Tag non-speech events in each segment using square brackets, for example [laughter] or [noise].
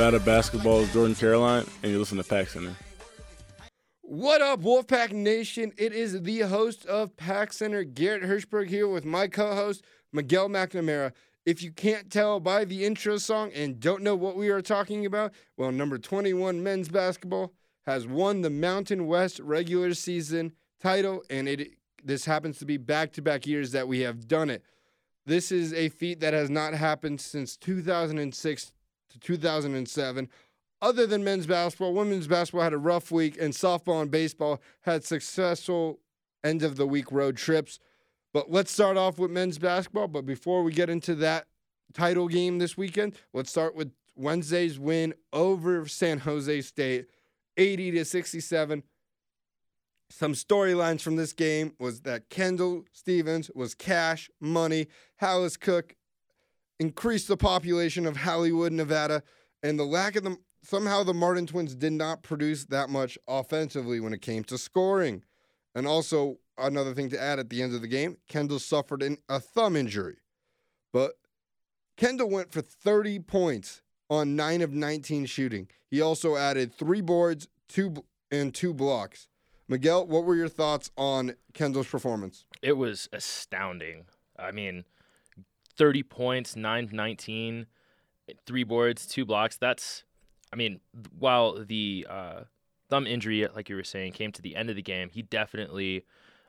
Nevada basketball's Jordan Caroline, and you listen to Pack Center. What up, Wolfpack Nation? It is the host of Pack Center, Garrett Hirschberg, here with my co host, Miguel McNamara. If you can't tell by the intro song and don't know what we are talking about, well, number 21 men's basketball has won the Mountain West regular season title, and it this happens to be back to back years that we have done it. This is a feat that has not happened since 2006 to 2007 other than men's basketball, women's basketball had a rough week, and softball and baseball had successful end of the week road trips. But let's start off with men's basketball. But before we get into that title game this weekend, let's start with Wednesday's win over San Jose State, 80 to 67. Some storylines from this game was that Kendall Stephens was cash money. Hallice Cooke increased the population of Hollywood, Nevada, and the lack of them. somehow the Martin twins did not produce that much offensively when it came to scoring. And also, another thing to add at the end of the game, Kendall suffered an, a thumb injury. But Kendall went for 30 points on 9 of 19 shooting. He also added 3 boards, 2 and 2 blocks. Miguel, what were your thoughts on Kendall's performance? It was astounding. I mean, 30 points, 9 19, three boards, two blocks. That's, I mean, while the uh, thumb injury, like you were saying, came to the end of the game, he definitely,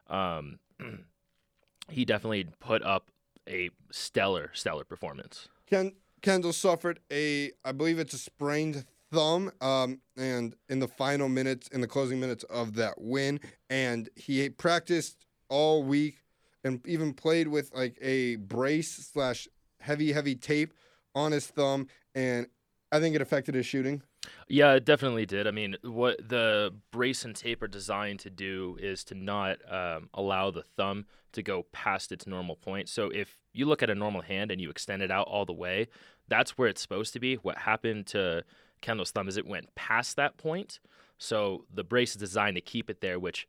um, [clears throat] he definitely put up a stellar, stellar performance. Ken, Kendall suffered a, I believe it's a sprained thumb, um, and in the final minutes, in the closing minutes of that win, and he practiced all week and even played with like a brace slash heavy, heavy tape on his thumb, and I think it affected his shooting. Yeah, it definitely did. I mean, what the brace and tape are designed to do is to not um, allow the thumb to go past its normal point. So if you look at a normal hand and you extend it out all the way, that's where it's supposed to be. What happened to Kendall's thumb is it went past that point. So the brace is designed to keep it there, which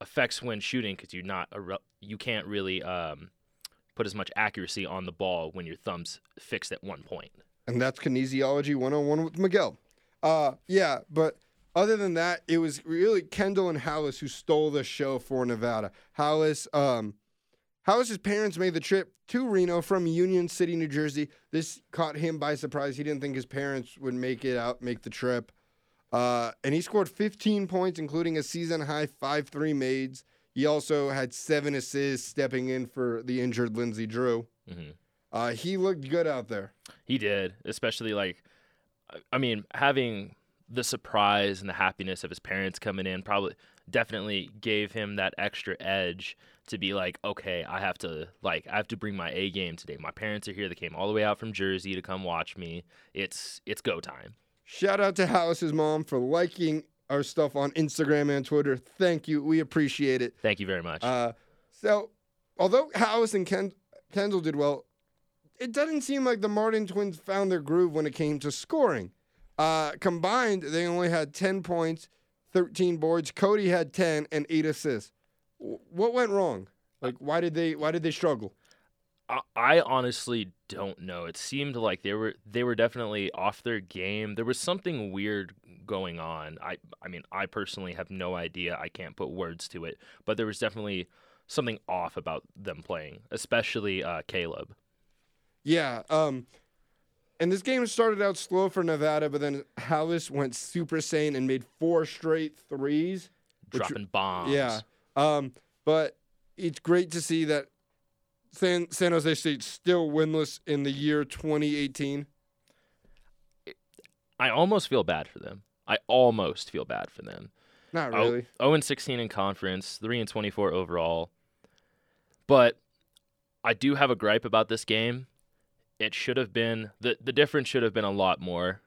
affects when shooting because you're not a re- you can't really um, put as much accuracy on the ball when your thumb's fixed at one point. And that's kinesiology 101 with Miguel. Uh, yeah, but other than that, it was really Kendall and Hallice who stole the show for Nevada. Hallice, um, parents made the trip to Reno from Union City, New Jersey. This caught him by surprise. He didn't think his parents would make it out, make the trip. Uh, and he scored 15 points, including a season high 5 3 mades. He also had seven assists, stepping in for the injured Lindsey Drew. Mm-hmm. Uh, he looked good out there. He did, especially like, I mean, having the surprise and the happiness of his parents coming in probably definitely gave him that extra edge to be like, okay, I have to like, I have to bring my A game today. My parents are here. They came all the way out from Jersey to come watch me. It's it's go time. Shout out to Hallice's mom for liking our stuff on Instagram and Twitter. Thank you. We appreciate it. Thank you very much. Uh, so, although Hallis and Ken- Kendall did well, it doesn't seem like the Martin twins found their groove when it came to scoring. Uh, combined, they only had 10 points, 13 boards. Cody had 10 and 8 assists. W- What went wrong? Like, why did they why did they struggle? I, I honestly don't know. It seemed like they were they were definitely off their game. There was something weird going on. I I mean, I personally have no idea. I can't put words to it, but there was definitely something off about them playing, especially uh, Caleb. Yeah. Um, and this game started out slow for Nevada, but then Hallice went super saiyan and made four straight threes. Which- dropping bombs. Yeah. Um, but it's great to see that San, San Jose State still winless in the year 2018. I almost feel bad for them. I almost feel bad for them. Not Oh- really. 0 and 16 in conference, 3 and 24 overall. But I do have a gripe about this game. It should have been the the difference should have been a lot more.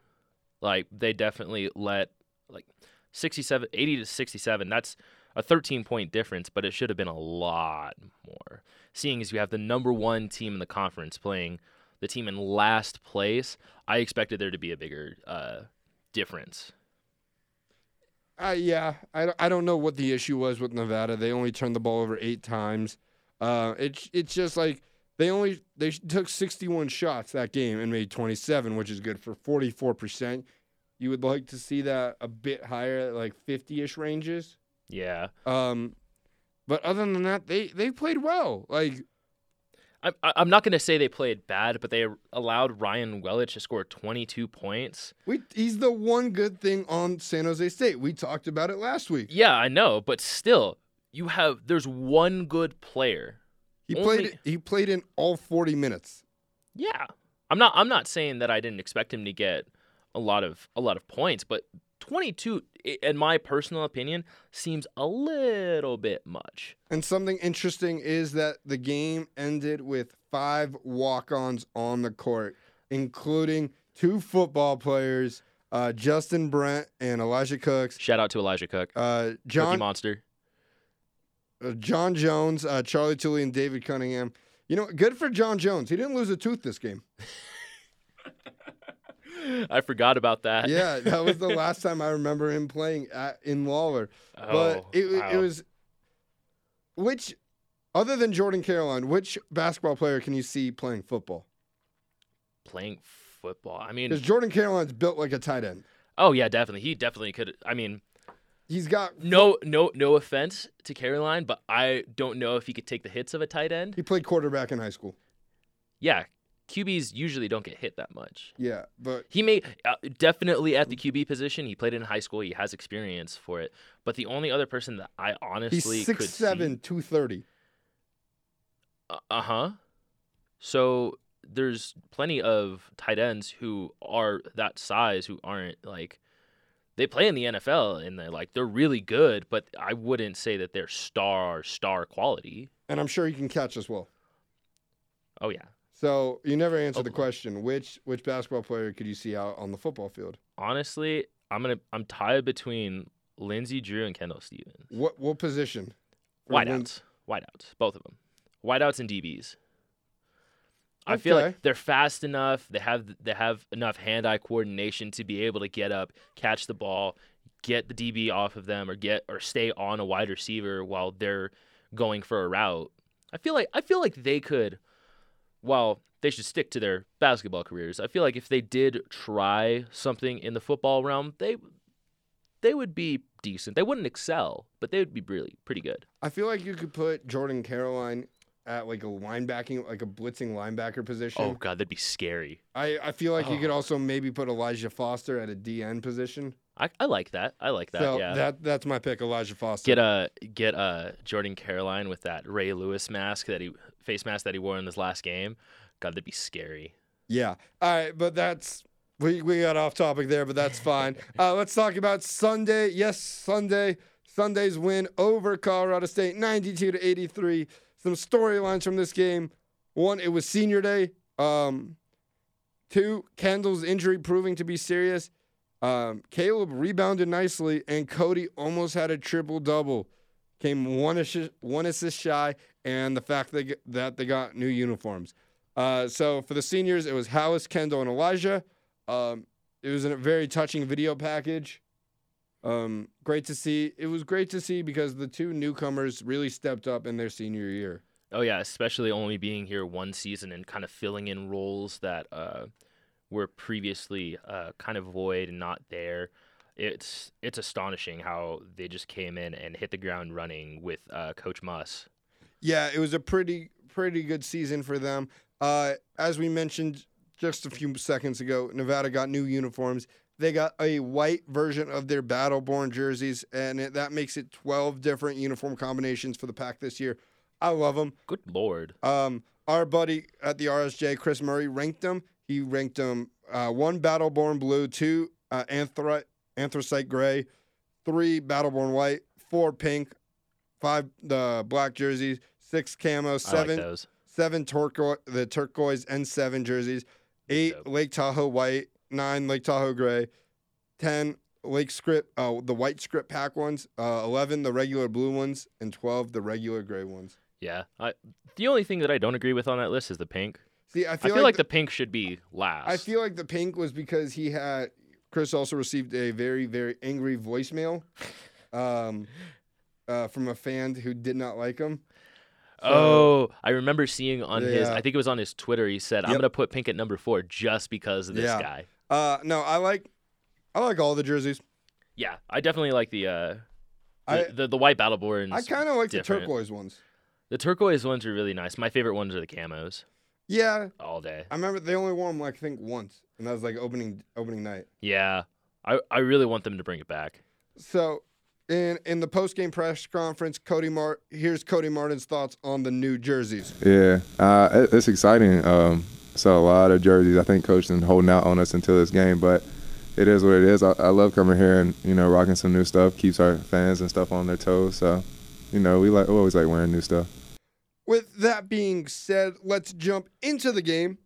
Like they definitely let like 67 80 to 67. That's a 13 point difference, but it should have been a lot more. Seeing as you have the number 1 team in the conference playing the team in last place, I expected there to be a bigger uh, difference. Uh, yeah, I, I don't know what the issue was with Nevada. They only turned the ball over eight times. Uh, it's it's just like they only they took 61 shots that game and made 27, which is good for 44 percent. You would like to see that a bit higher, like 50ish ranges. Yeah. Um, but other than that, they they played well. Like I'm, I- I'm not going to say they played bad, but they allowed Ryan Welage to score 22 points. we, he's the one good thing on San Jose State. We talked about it last week. Yeah, I know, but still, you have there's one good player. He Only- played he played in all 40 minutes. Yeah. I'm not I'm not saying that I didn't expect him to get a lot of a lot of points, but 22 in my personal opinion seems a little bit much. And something interesting is that the game ended with five walk-ons on the court, including two football players, uh, Justin Brent and Elijah Cooks, Shout out to Elijah Cook. uh, John Monster. uh, John Jones, uh, Charlie Tully, and David Cunningham. You know, good for John Jones. He didn't lose a tooth this game. [laughs] [laughs] I forgot about that. Yeah, [laughs] that was the last time I remember him playing at, in Lawler. Oh, but it, it was which other than Jordan Caroline, which basketball player can you see playing football? playing football. I mean, Because Jordan Caroline's built like a tight end. oh yeah, definitely. He definitely could. I mean, He's got no, no, no offense to Caroline, but I don't know if he could take the hits of a tight end. he played quarterback in high school. Yeah, QBs usually don't get hit that much. Yeah, but He may uh, definitely at the QB position. He played in high school. He has experience for it. But the only other person that I honestly he's could six seven, two thirty. Uh huh. So there's plenty of tight ends who are that size who aren't like they play in the NFL and they're like they're really good, but I wouldn't say that they're star star quality. And I'm sure he can catch as well. Oh yeah. So you never answered the question. Which which basketball player could you see out on the football field? Honestly, I'm gonna I'm tied between Lindsey Drew and Kendall Stephens. What what position? Wideouts. Wideouts. Both of them. Wideouts and DBs. I feel Okay. like they're fast enough. They have they have enough hand-eye coordination to be able to get up, catch the ball, get the DB off of them, or get or stay on a wide receiver while they're going for a route. I feel like I feel like they could. While they should stick to their basketball careers, I feel like if they did try something in the football realm, they they would be decent. They wouldn't excel, but they would be really pretty good. I feel like you could put Jordan Caroline at like a linebacking, like a blitzing linebacker position. Oh god, that'd be scary. I, I feel like you Oh. could also maybe put Elijah Foster at a DN position. I, I like that. I like that. so yeah. that that's my pick, Elijah Foster. get a get a Jordan Caroline with that Ray Lewis mask that he face mask that he wore in this last game. God, that'd be scary. Yeah. All right, but that's we, we got off topic there, but that's fine. [laughs] uh, let's talk about Sunday. Yes, Sunday. Sunday's win over Colorado State, 92 to 83. Some storylines from this game. One, it was senior day. Um, two, Kendall's injury proving to be serious. Um, Caleb rebounded nicely, and Cody almost had a triple double. Came one assist, one assist shy, and the fact they, g- that they got new uniforms. Uh, so for the seniors, it was Hallice, Kendall, and Elijah. Um, it was a very touching video package. Um, great to see. It was great to see because the two newcomers really stepped up in their senior year. Oh yeah, especially only being here one season and kind of filling in roles that uh, were previously uh, kind of void and not there. It's it's astonishing how they just came in and hit the ground running with uh, Coach Muss. Yeah, it was a pretty pretty good season for them. Uh, as we mentioned just a few seconds ago, Nevada got new uniforms. They got a white version of their Battleborn jerseys, and it, that makes it 12 different uniform combinations for the pack this year. I love them. Good lord. Um, our buddy at the RGJ, Chris Murray, ranked them. He ranked them uh, one Battleborn blue, two uh, anthra- anthracite gray, three Battleborn white, four pink, five the black jerseys, six camo, I like seven seven turquoise the turquoise N7 jerseys, eight Dope. Lake Tahoe white, nine Lake Tahoe gray, ten Lake script uh, the white script pack ones, uh, eleven the regular blue ones, and twelve the regular gray ones. Yeah. I, the only thing that I don't agree with on that list is the pink. See, I I feel, feel, like, the the pink should be last. I feel like the pink was because he had Chris also received a very, very angry voicemail [laughs] um, uh, from a fan who did not like him. Oh, I remember seeing on his. Yeah. I think it was on his Twitter. He said, "I'm Yep. gonna put Pink at number four just because of this Yeah. guy." Uh, no, I like, I like all the jerseys. Yeah, I definitely like the uh, the, I the, the white battle boards. I kind of like different. the turquoise ones. The turquoise ones are really nice. My favorite ones are the camos Yeah, all day. I remember they only wore them like I think once, and that was like opening opening night. Yeah, I I really want them to bring it back. So, in in the post game press conference, Cody Mart here's Cody Martin's thoughts on the new jerseys. Yeah, uh, it, it's exciting. Um, so a lot of jerseys. I think coach been holding out on us until this game, but it is what it is. I, I love coming here and you know rocking some new stuff. Keeps our fans and stuff on their toes. So, you know, we like we always like wearing new stuff. With that being said, let's jump into the game.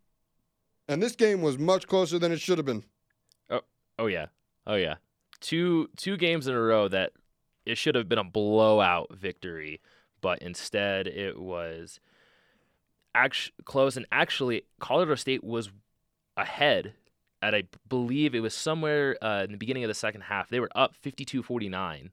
And this game was much closer than it should have been. Oh, Oh yeah, oh yeah. Two two games in a row that it should have been a blowout victory, but instead it was act- close. And actually, Colorado State was ahead at I believe it was somewhere uh, in the beginning of the second half. They were up 52-49.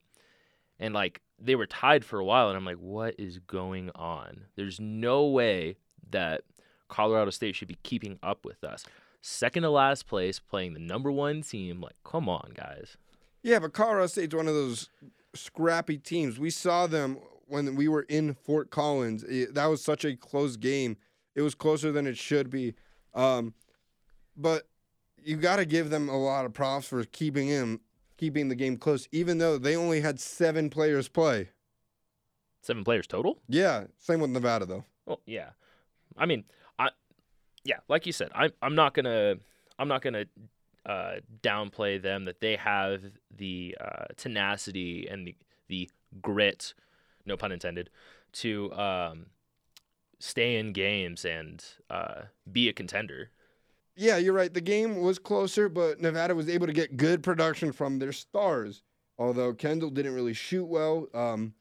And like they were tied for a while and I'm like what is going on? There's no way that Colorado State should be keeping up with us. Second to last place playing the number 1 team. Like come on, guys. Yeah, but Colorado State's one of those scrappy teams. We saw them when we were in Fort Collins. It- that was such a close game. It was closer than it should be. Um, but you got to give them a lot of props for keeping him, keeping the game close, even though they only had seven players play. 7 players total? Yeah, same with Nevada though. Well, yeah. I mean, I yeah, like you said, I'm I'm not gonna I'm not gonna uh, downplay them that they have the uh, tenacity and the the grit, no pun intended, to um, stay in games and uh, be a contender. Yeah, you're right. The game was closer, but Nevada was able to get good production from their stars. Although Kendall didn't really shoot well. Um,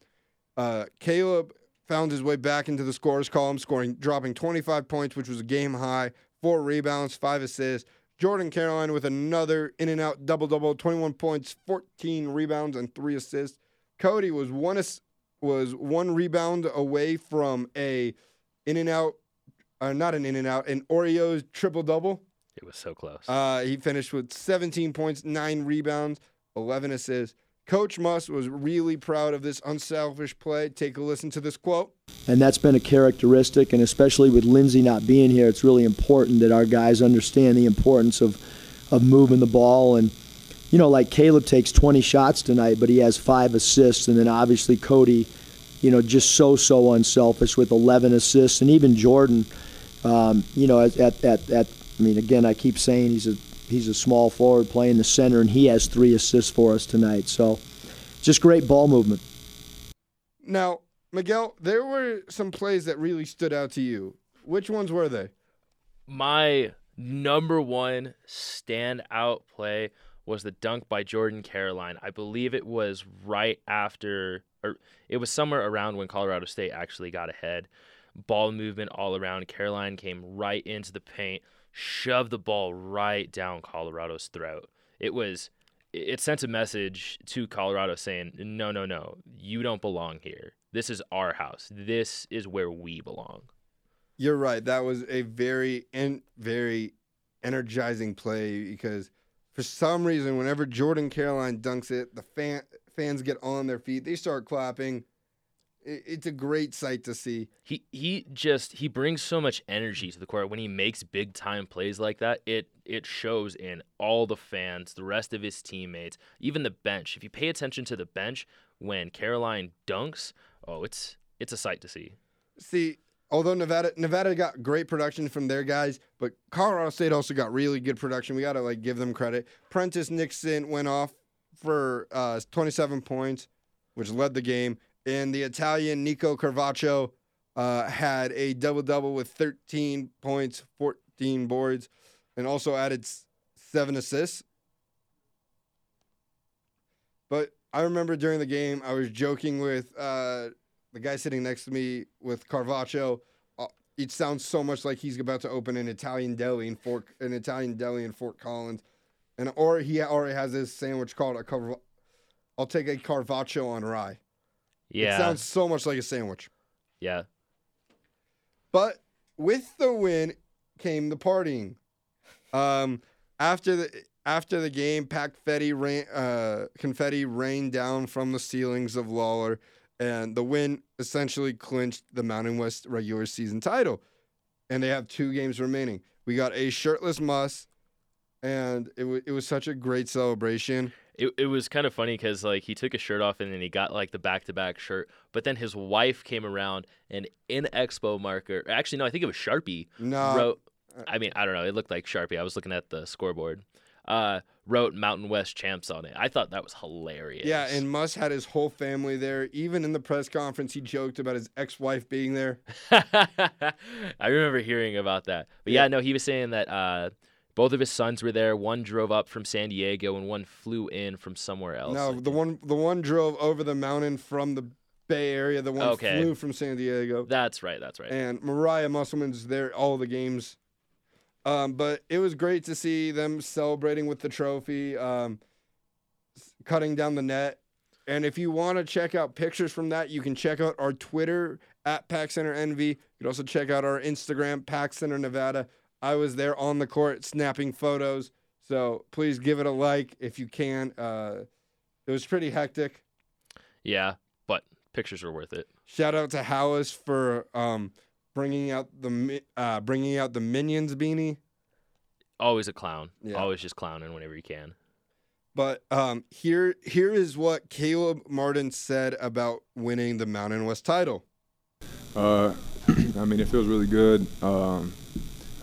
uh, Caleb found his way back into the scores column, scoring, dropping 25 points, which was a game high, four rebounds, five assists. Jordan Caroline with another in and out double double, 21 points, 14 rebounds, and three assists. Cody was one ass- was one rebound away from a in and out, uh, not an in and out, an Oreos triple double. It was so close. Uh, he finished with 17 points, nine rebounds, 11 assists. Coach Muss was really proud of this unselfish play. Take a listen to this quote. and that's been a characteristic. And especially with Lindsey not being here, it's really important that our guys understand the importance of of moving the ball. And you know, like Caleb takes 20 shots tonight, but he has five assists, and then obviously Cody, you know, just so so unselfish with 11 assists, and even Jordan, um, you know, at, at at at I mean, again, I keep saying he's a he's a small forward playing the center, and he has three assists for us tonight. So, just great ball movement. Now, Miguel, there were some plays that really stood out to you. Which ones were they? my number one standout play was the dunk by Jordan Caroline. I believe it was right after, or it was somewhere around when Colorado State actually got ahead. Ball movement all around. Caroline came right into the paint, shoved the ball right down Colorado's throat. It was, it sent a message to Colorado saying, no, no, no, you don't belong here. This is our house. This is where we belong. You're right. That was a very and very energizing play because for some reason, whenever Jordan Caroline dunks it, the fan fans get on their feet. They start clapping. It's a great sight to see. he he just he brings so much energy to the court when he makes big time plays like that it it shows in all the fans the rest of his teammates even the bench if you pay attention to the bench when caroline dunks oh it's it's a sight to see See, although Nevada Nevada got great production from their guys, but Colorado State also got really good production. We got to like give them credit. Prentiss Nixon went off for uh, 27 points, which led the game, and the Italian Nico Carvacho uh, had a double double with 13 points, 14 boards, and also added seven assists. But I remember during the game, I was joking with uh, the guy sitting next to me with Carvacho. Uh, it sounds so much like he's about to open an Italian deli in Fort, an Italian deli in Fort Collins. and or he already has this sandwich called a carva- I'll take a carpaccio on rye. Yeah. It sounds so much like a sandwich. yeah. But with the win came the partying. Um, after the after the game, confetti rain, uh, confetti rained down from the ceilings of Lawler, and the win essentially clinched the Mountain West regular season title. And they have two games remaining. We got a shirtless Muss, and it, w- it was such a great celebration. It, it was kind of funny because like he took his shirt off and then he got like the back to back shirt, but then his wife came around and in expo marker, actually no, I think it was Sharpie, No, wrote. I mean, I don't know. It looked like Sharpie. I was looking at the scoreboard. Uh, wrote Mountain West champs on it. I thought that was hilarious. yeah, and Muss had his whole family there. Even in the press conference, he joked about his ex-wife being there. [laughs] I remember hearing about that. But yeah, Yeah. no, he was saying that uh, both of his sons were there. One drove up from San Diego and one flew in from somewhere else. No, the one the one drove over the mountain from the Bay Area. The one Okay. flew from San Diego. That's right. That's right. And Mariah Musselman's there all the games. Um, but it was great to see them celebrating with the trophy, um, s- cutting down the net. And if you want to check out pictures from that, you can check out our Twitter at Pack Center NV. You can also check out our Instagram, Pack Center Nevada. I was there on the court snapping photos. So please give it a like if you can. Uh, it was pretty hectic. Yeah, but pictures were worth it. Shout out to Hallice for um, bringing out the uh, bringing out the minions beanie. Always a clown. Yeah. Always just clowning whenever you can. But um, here here is what Caleb Martin said about winning the Mountain West title. Uh, [clears throat] I mean, it feels really good. Um,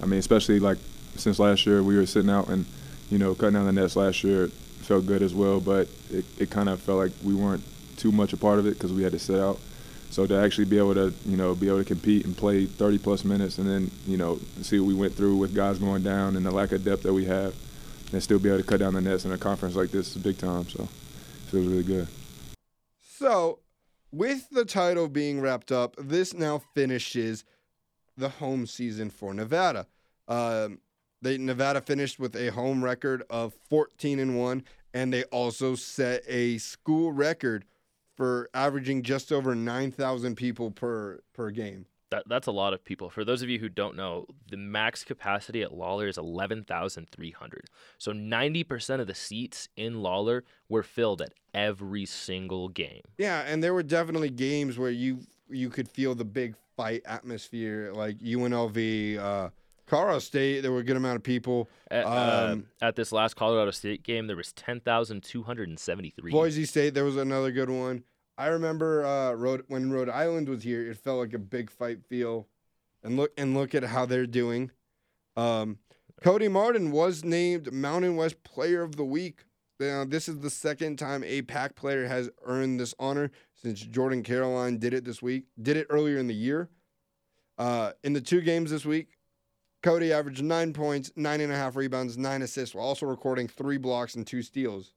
I mean, especially like since last year we were sitting out and you know cutting down the nets last year felt good as well, but it, it kind of felt like we weren't too much a part of it because we had to sit out. So to actually be able to you know be able to compete and play 30 plus minutes and then you know see what we went through with guys going down and the lack of depth that we have and still be able to cut down the nets in a conference like this is big time. So it feels really good. So, with the title being wrapped up, this now finishes the home season for Nevada. Um, they Nevada finished with a home record of 14 and one, and they also set a school record for averaging just over 9,000 people per per game. That that's a lot of people. For those of you who don't know, the max capacity at Lawler is 11,300. So 90% of the seats in Lawler were filled at every single game. Yeah, and there were definitely games where you you could feel the big fight atmosphere, like UNLV, uh, Colorado State. There were a good amount of people. At, uh, Um, at this last Colorado State game, there was 10,273. Boise State, there was another good one. I remember uh, Rhode, when Rhode Island was here, it felt like a big fight feel, and look and look at how they're doing. Um, Cody Martin was named Mountain West Player of the Week. Now, this is the second time a PAC player has earned this honor since Jordan Caroline did it this week. Did it earlier in the year. Uh, in the two games this week, Cody averaged nine points, nine and a half rebounds, nine assists, while also recording three blocks and two steals.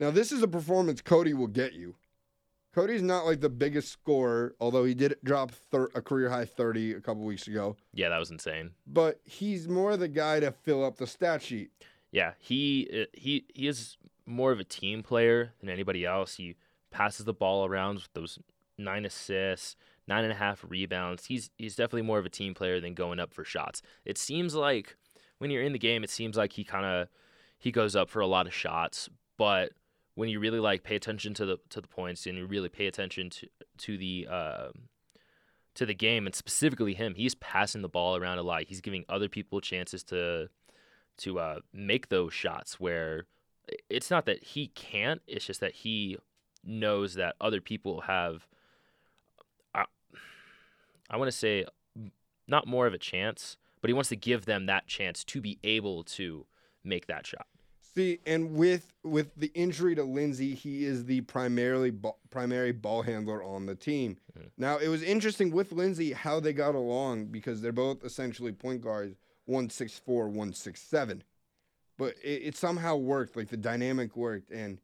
Now, this is a performance Cody will get you. Cody's not like the biggest scorer, although he did drop thir- a career high 30 a couple weeks ago, Yeah, that was insane. but he's more the guy to fill up the stat sheet. Yeah, he uh, he he is more of a team player than anybody else. He passes the ball around with those nine assists, nine and a half rebounds. He's he's definitely more of a team player than going up for shots. It seems like when you're in the game, it seems like he kind of he goes up for a lot of shots, but when you really like pay attention to the to the points and you really pay attention to to the um to the game and specifically him, he's passing the ball around a lot. He's giving other people chances to to uh, make those shots where it's not that he can't it's just that he knows that other people have uh, i, I want to say not more of a chance but he wants to give them that chance to be able to make that shot. See, and with with the injury to Lindsey, he is the primarily primary ball handler on the team. Mm-hmm. Now, it was interesting with Lindsey how they got along because they're both essentially point guards, one six four, one six seven, but it, it somehow worked. Like the dynamic worked, and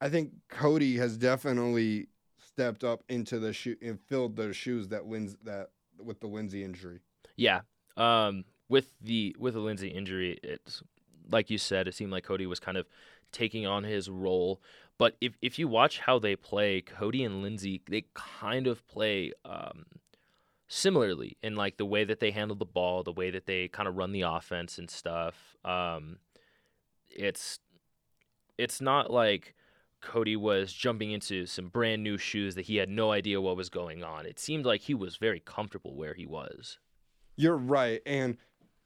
I think Cody has definitely stepped up into the shoe and filled the shoes that Lindsey that with the Lindsey injury. yeah um with the with the Lindsey injury it's like you said, it seemed like Cody was kind of taking on his role. But if if you watch how they play, Cody and Lindsey, they kind of play um, similarly in like the way that they handle the ball, the way that they kind of run the offense and stuff. Um, it's it's not like Cody was jumping into some brand new shoes that he had no idea what was going on. It seemed like he was very comfortable where he was. You're right, and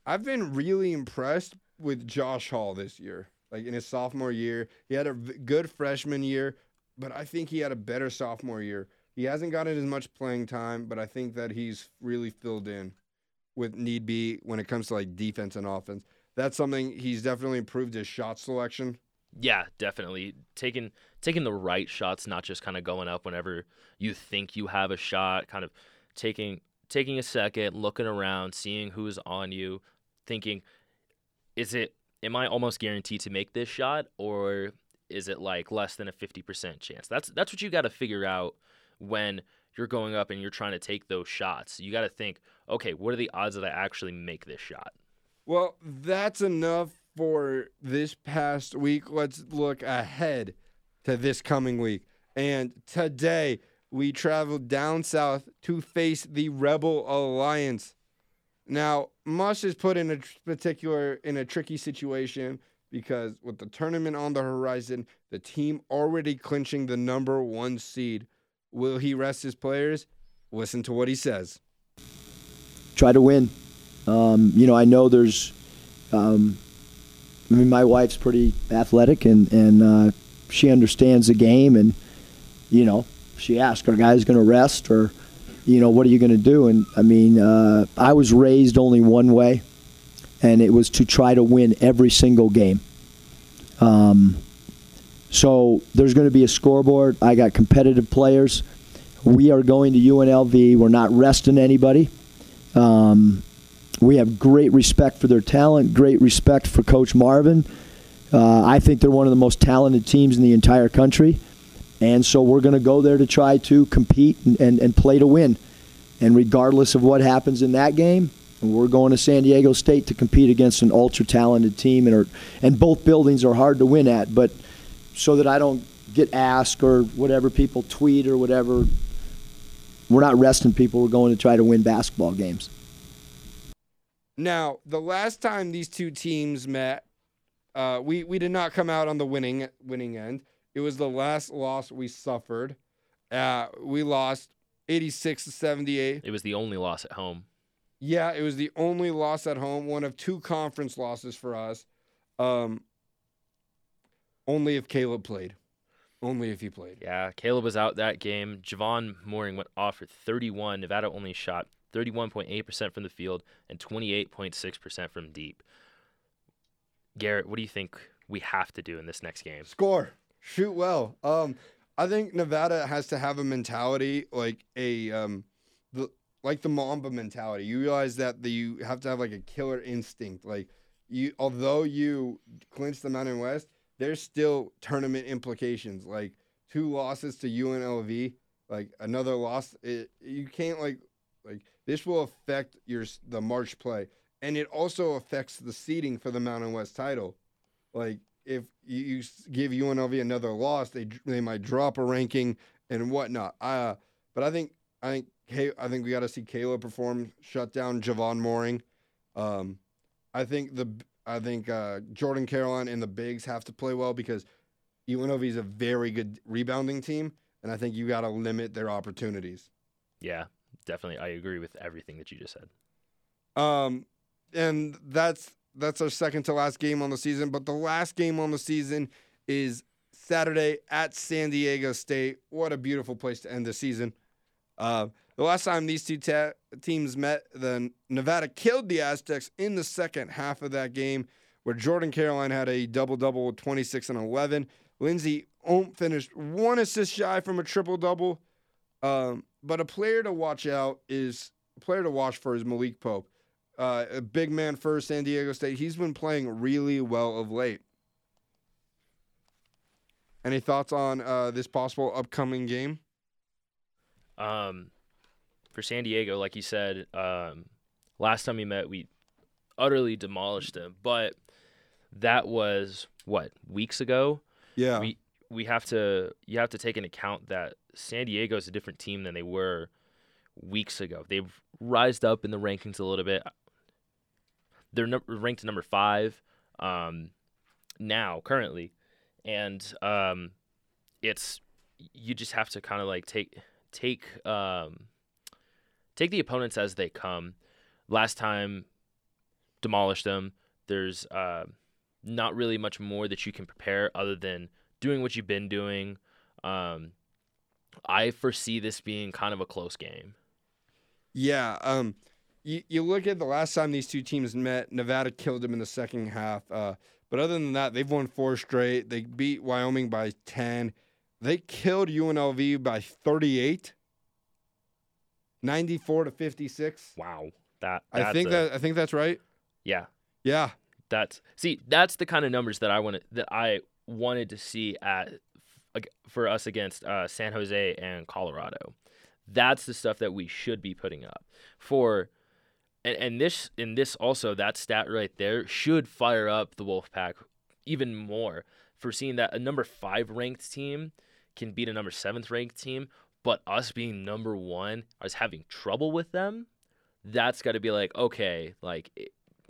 I've been really impressed with Josh Hall this year. Like in his sophomore year, he had a good freshman year, but I think he had a better sophomore year. He hasn't gotten as much playing time, but I think that he's really filled in with need be when it comes to like defense and offense. That's something he's definitely improved his shot selection. Yeah, definitely taking taking the right shots, not just kind of going up whenever you think you have a shot. Kind of taking taking a second, looking around, seeing who's on you, thinking, is it am I almost guaranteed to make this shot, or is it like less than a fifty percent chance? That's that's what you got to figure out when you're going up and you're trying to take those shots. You got to think, okay, what are the odds that I actually make this shot? Well, that's enough for this past week. Let's look ahead to this coming week. And today we traveled down south to face the Rebel Alliance. Now, Muss is put in a particular in a tricky situation because with the tournament on the horizon, the team already clinching the number 1 seed. Will he rest his players? Listen to what he says. try to win. Um, you know, I know there's. Um, I mean, my wife's pretty athletic, and and uh, she understands the game, and you know, she asked, "Are guys going to rest, or you know, what are you going to do?" And I mean, uh, I was raised only one way, and it was to try to win every single game. Um, so there's going to be a scoreboard. I got competitive players. We are going to UNLV. We're not resting anybody. Um, we have great respect for their talent, great respect for Coach Marvin. Uh, I think they're one of the most talented teams in the entire country. And so we're going to go there to try to compete and, and, and play to win. And regardless of what happens in that game, we're going to San Diego State to compete against an ultra talented team. And, are, and both buildings are hard to win at. But so that I don't get asked or whatever people tweet or whatever, we're not resting people. We're going to try to win basketball games. Now, the last time these two teams met, uh, we we did not come out on the winning winning end. It was the last loss we suffered. Uh, we lost 86 to 78. It was the only loss at home. Yeah, it was the only loss at home, one of two conference losses for us. Um, only if Caleb played. Only if he played. Yeah, Caleb was out that game. Jovan Mooring went off for 31. Nevada only shot 31.8% from the field and 28.6% from deep. Garrett, what do you think we have to do in this next game? Score. Shoot well. Um, I think Nevada has to have a mentality like a um, the like the Mamba mentality. You realize that the, you have to have like a killer instinct. Like you, although you clinch the Mountain West, there's still tournament implications. Like two losses to UNLV, like another loss. It, you can't like like this will affect your the March play, and it also affects the seeding for the Mountain West title. Like if you, give UNLV another loss, they they might drop a ranking and whatnot. Uh, but I think I think Ca- I think we got to see Caleb perform, shut down Jovan Mooring. Um, I think the I think uh, Jordan Caroline and the bigs have to play well because UNLV is a very good rebounding team, and I think you got to limit their opportunities. Yeah, definitely. I agree with everything that you just said. Um, and that's that's our second to last game on the season. But the last game on the season is Saturday at San Diego State. What a beautiful place to end the season. Uh, the last time these two teams met, the Nevada killed the Aztecs in the second half of that game, where Jordan Caroline had a double double with 26 and 11. Lindsey Ohm finished one assist shy from a triple double. Um, but a player to watch out is a player to watch for is Malik Pope uh, a big man for San Diego State. He's been playing really well of late. Any thoughts on uh, this possible upcoming game? Um, for San Diego, like you said, um, last time we met, we utterly demolished them. But that was what weeks ago. Yeah. We we have to you have to take into account that San Diego is a different team than they were weeks ago. They've rised up in the rankings a little bit. They're num- ranked number five um, now currently, and um, it's you just have to kind of like take take um, take the opponents as they come. Last time, demolished them. There's uh, not really much more that you can prepare other than doing what you've been doing. Um, I foresee this being kind of a close game. Yeah. Um, you, you look at the last time these two teams met, Nevada killed them in the second half. Uh, but other than that, they've won four straight. They beat Wyoming by 10. They killed UNLV by 38. 94 to 56. Wow, that I think a- that I think that's right. yeah, Yeah. that's see that's the kind of numbers that I wanted that I wanted to see at for us against uh, San Jose and Colorado. That's the stuff that we should be putting up for. And, and this and this also that stat right there should fire up the Wolfpack even more for seeing that a number five ranked team can beat a number seventh ranked team, but us being number one, us having trouble with them, that's got to be like okay, like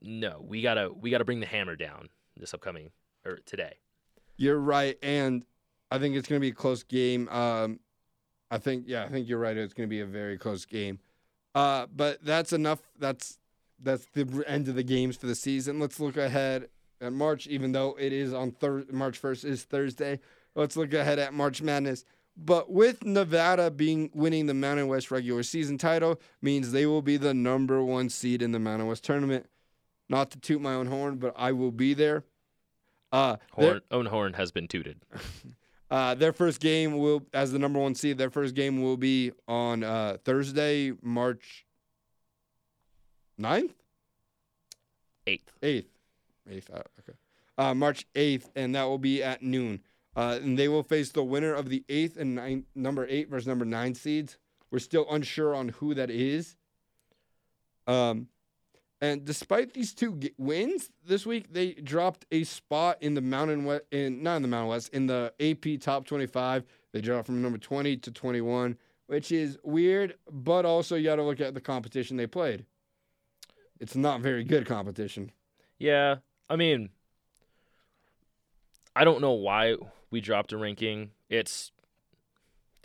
no, we gotta we gotta bring the hammer down this upcoming or today. You're right, and I think it's going to be a close game. Um, I think, yeah, I think you're right. It's going to be a very close game. Uh, but that's enough. That's that's the end of the games for the season. Let's look ahead at March, even though it is on thir- March 1st is Thursday. Let's look ahead at March Madness. But with Nevada being winning the Mountain West regular season title, means they will be the number one seed in the Mountain West tournament. Not to toot my own horn, but I will be there. Uh, Horn, own horn has been tooted. [laughs] uh, their first game will, as the number one seed, their first game will be on uh, Thursday, March 9th? Eighth. 8th. 8th, uh, okay. Uh, March 8th, and that will be at noon. Uh, and they will face the winner of the 8th and nine, number 8 versus number 9 seeds. We're still unsure on who that is. Um, and despite these two g- wins this week, they dropped a spot in the Mountain West, in not in the Mountain West, in the AP Top 25. They dropped from number 20 to 21, which is weird. But also, you got to look at the competition they played. It's not very good competition. Yeah, I mean, I don't know why we dropped a ranking. It's,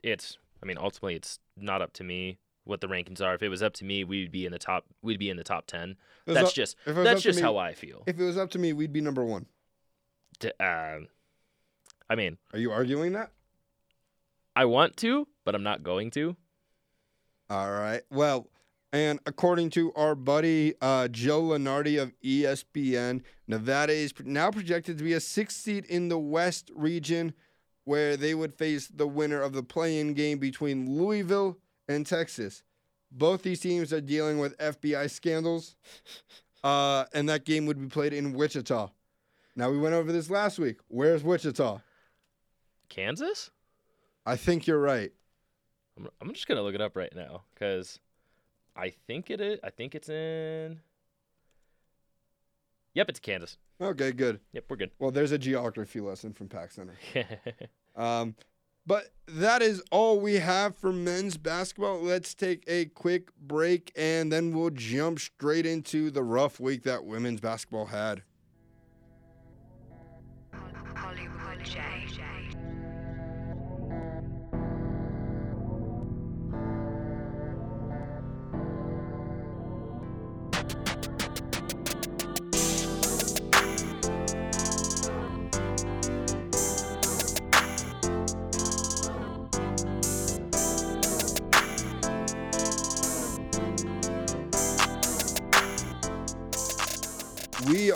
it's. I mean, ultimately, it's not up to me what the rankings are. If it was up to me, we'd be in the top. We'd be in the top ten. If it was That's up- just if it was that's just me- how I feel. If it was up to me, we'd be number one. D- um, I mean, Are you arguing that? I want to, but I'm not going to. All right. Well, and according to our buddy uh, Joe Lunardi of ESPN, Nevada is now projected to be a sixth seed in the West region, where they would face the winner of the play-in game between Louisville and Texas. Both these teams are dealing with FBI scandals, [laughs] uh, and that game would be played in Wichita. Now we went over this last week. Where's Wichita? Kansas? I think you're right. I'm, I'm just gonna look it up right now because I think it is. I think it's in. Yep, it's Kansas. Okay, good. Yep, we're good. Well, there's a geography lesson from Pack Center. [laughs] Um, but that is all we have for men's basketball. Let's take a quick break and then we'll jump straight into the rough week that women's basketball had. Hollywood.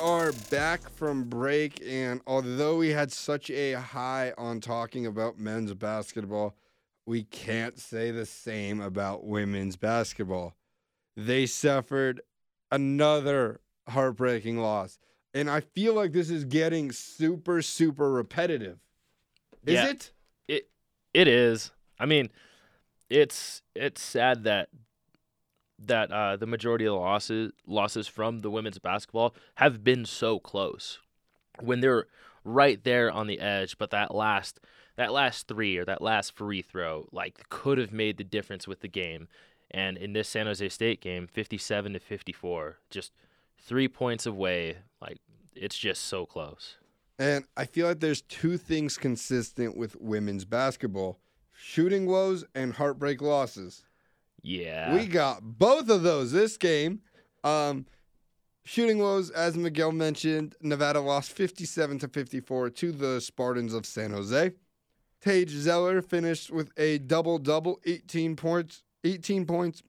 Are back from break, and although we had such a high on talking about men's basketball, we can't say the same about women's basketball. They suffered another heartbreaking loss, and I feel like this is getting super, super repetitive. Is Yeah. it? it it is. I mean, it's it's sad that that uh, the majority of the losses losses from the women's basketball have been so close. when they're right there on the edge, but that last that last three or that last free throw like could have made the difference with the game. And in this San Jose State game, 57 to 54, just 3 points away, like it's just so close. And I feel like there's two things consistent with women's basketball shooting woes and heartbreak losses. Yeah. We got both of those this game. Um, shooting woes, as Miguel mentioned, Nevada lost 57 to 54 to the Spartans of San Jose. Teige Zeller finished with a double double, 18 points, 18 points,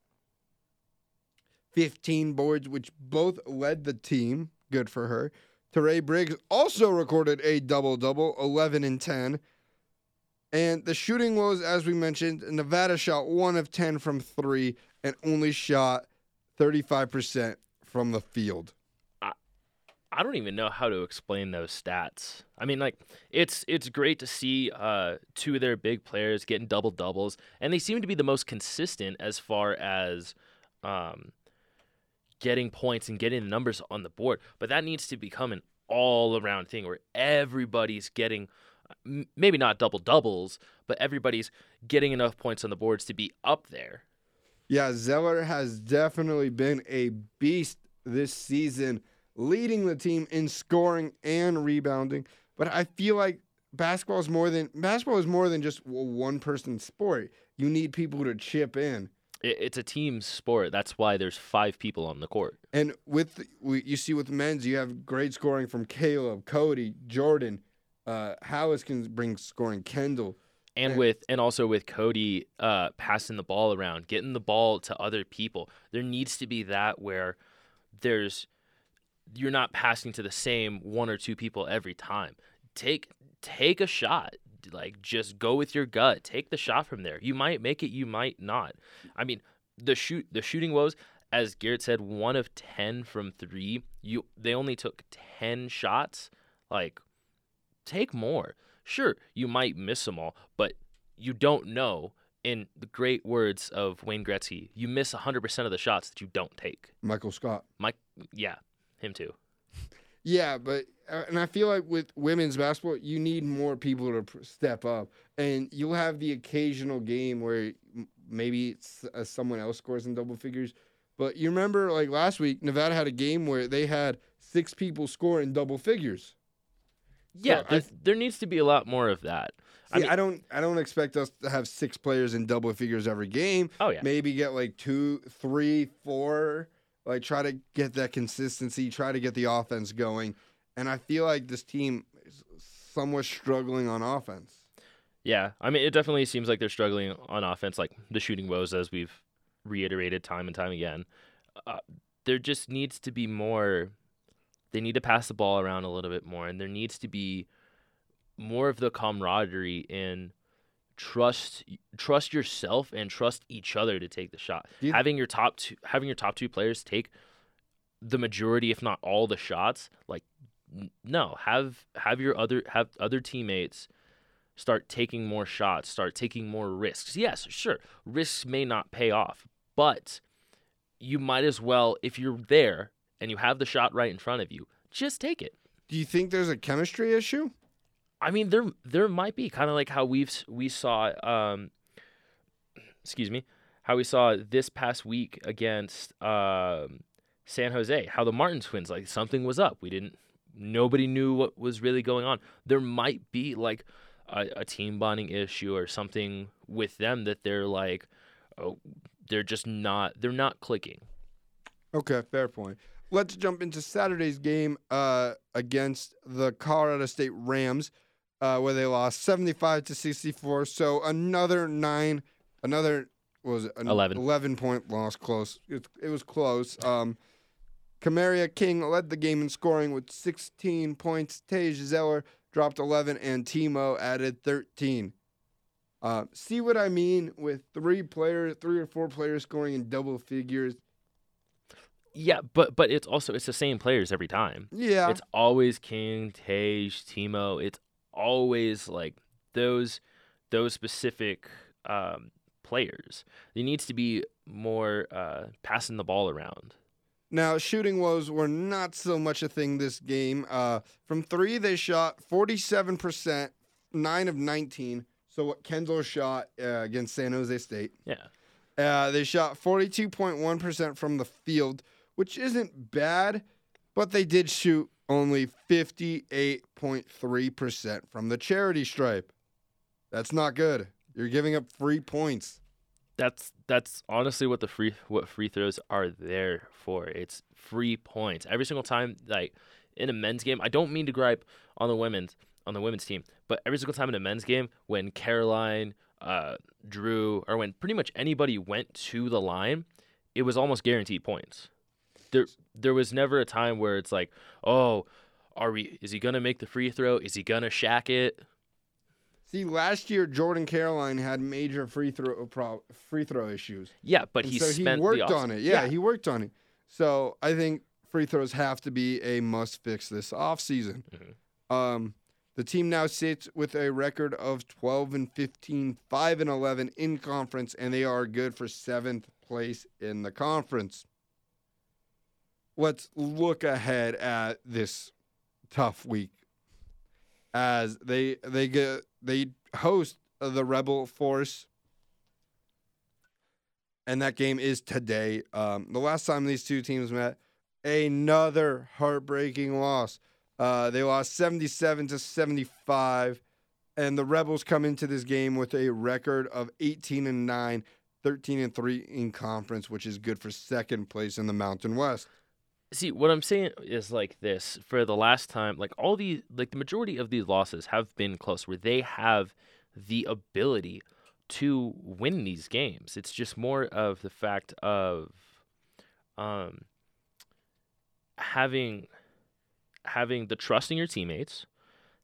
15 boards, which both led the team. Good for her. Terae Briggs also recorded a double double, 11 and 10. And the shooting woes, as we mentioned, Nevada shot one of 10 from three and only shot 35% from the field. I don't even know how to explain those stats. I mean, like it's it's great to see uh, two of their big players getting double doubles, and they seem to be the most consistent as far as um, getting points and getting the numbers on the board. But that needs to become an all around thing where everybody's getting maybe not double doubles, but everybody's getting enough points on the boards to be up there. Yeah, Zeller has definitely been a beast this season, leading the team in scoring and rebounding. But I feel like basketball is more than basketball is more than just a one person sport. You need people to chip in. It's a team sport. That's why there's five people on the court. And with you see with men's, you have great scoring from Caleb, Cody, Jordan. Uh, Hallice can bring scoring. Kendall. and Yeah. with and also with Cody uh, passing the ball around, getting the ball to other people. There needs to be that where there's you're not passing to the same one or two people every time. Take take a shot. Like just go with your gut. Take the shot from there. You might make it, you might not. I mean, the shoot the shooting woes as Garrett said, one of 10 from 3. You they only took 10 shots. Like take more. Sure, you might miss them all, but you don't know. In the great words of Wayne Gretzky, you miss 100% of the shots that you don't take. Michael Scott. Mike, yeah, him too. Yeah, but uh, and I feel like with women's basketball, you need more people to pr- step up, and you'll have the occasional game where m- maybe it's, uh, someone else scores in double figures. But you remember, like last week, Nevada had a game where they had six people score in double figures. Yeah, I there, needs to be a lot more of that. I mean- I don't, I don't expect us to have six players in double figures every game. Oh yeah, Maybe get like two, three, four. Like try to get that consistency. Try to get the offense going. And I feel like this team is somewhat struggling on offense. yeah. I mean, it definitely seems like they're struggling on offense, like the shooting woes, as we've reiterated time and time again. Uh, there just needs to be more. They need to pass the ball around a little bit more, and there needs to be more of the camaraderie in trust trust yourself and trust each other to take the shot. You- having your top two having your top two players take the majority, if not all, the shots, like no, have have your other have other teammates start taking more shots, start taking more risks. Yes, sure, risks may not pay off, but you might as well if you're there and you have the shot right in front of you, just take it. Do you think there's a chemistry issue? I mean, there there might be kind of like how we've we saw, um, excuse me, how we saw this past week against um, San Jose. How the Martin twins like something was up. We didn't. Nobody knew what was really going on. There might be like a, a team bonding issue or something with them that they're like, oh, they're just not. They're not clicking. Okay, fair point. Let's jump into Saturday's game uh, against the Colorado State Rams, uh, where they lost 75 to 64. So another nine, another was it An 11. 11 point loss. Close. It, it was close. Um, Kamaria King led the game in scoring with 16 points. Teige Zeller dropped 11, and Timo added 13. Uh, see what I mean with three players, three or four players scoring in double figures. Yeah, but but it's also it's the same players every time. Yeah. It's always King, Teige, Timo. It's always like those those specific um, players. There needs to be more uh, passing the ball around. Now, shooting woes were not so much a thing this game. Uh, from three, they shot 47%, 9 of 19. So, what Kendall shot uh, against San Jose State. Yeah. Uh, they shot 42.1% from the field, which isn't bad, but they did shoot only 58.3% from the charity stripe. That's not good. You're giving up free points. That's that's honestly what the free what free throws are there for. It's free points every single time. Like in a men's game, I don't mean to gripe on the women's on the women's team, but every single time in a men's game, when Caroline, uh, Drew, or when pretty much anybody went to the line, it was almost guaranteed points. There there was never a time where it's like, oh, are we? Is he gonna make the free throw? Is he gonna shack it? See, last year Jordan Caroline had major free throw pro- free throw issues. Yeah, but And he so he worked on it. Yeah, he worked on it. So I think free throws have to be a must fix this offseason. Mhm. Um, the team now sits with a record of 12 and 15, 5 and 11 in conference, and they are good for seventh place in the conference. Let's look ahead at this tough week as they they get they host the Rebel Force and that game is today. Um, the last time these two teams met, another heartbreaking loss. Uh, they lost 77 to 75, and the Rebels come into this game with a record of 18 and 9, 13 and 3 in conference, which is good for second place in the Mountain West. See what i'm saying is like this for the last time like all these like the majority of these losses have been close where they have the ability to win these games. It's just more of the fact of um having having the trust in your teammates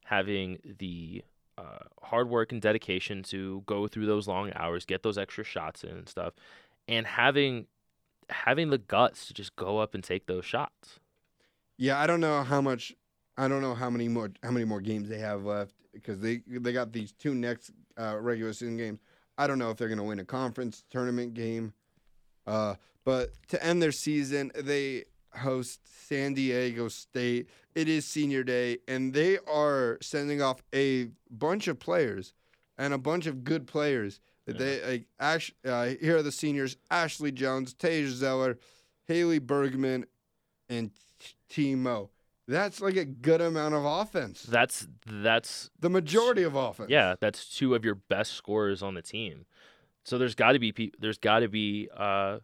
having the uh, hard work and dedication to go through those long hours get those extra shots in and stuff and having having the guts to just go up and take those shots. Yeah, I don't know how much. I don't know how many more how many more games they have left because they they got these two next uh, regular season games. I don't know if they're gonna win a conference tournament game, uh, but to end their season, they host San Diego State. It is senior day, and they are sending off a bunch of players and a bunch of good players. They like Ash, uh, here are the seniors: Ashley Jones, Teige Zeller, Haley Bergman, and T- Timo. That's like a good amount of offense. That's that's The majority of offense. yeah, that's two of your best scorers on the team. So there's got to be pe- there's got to be uh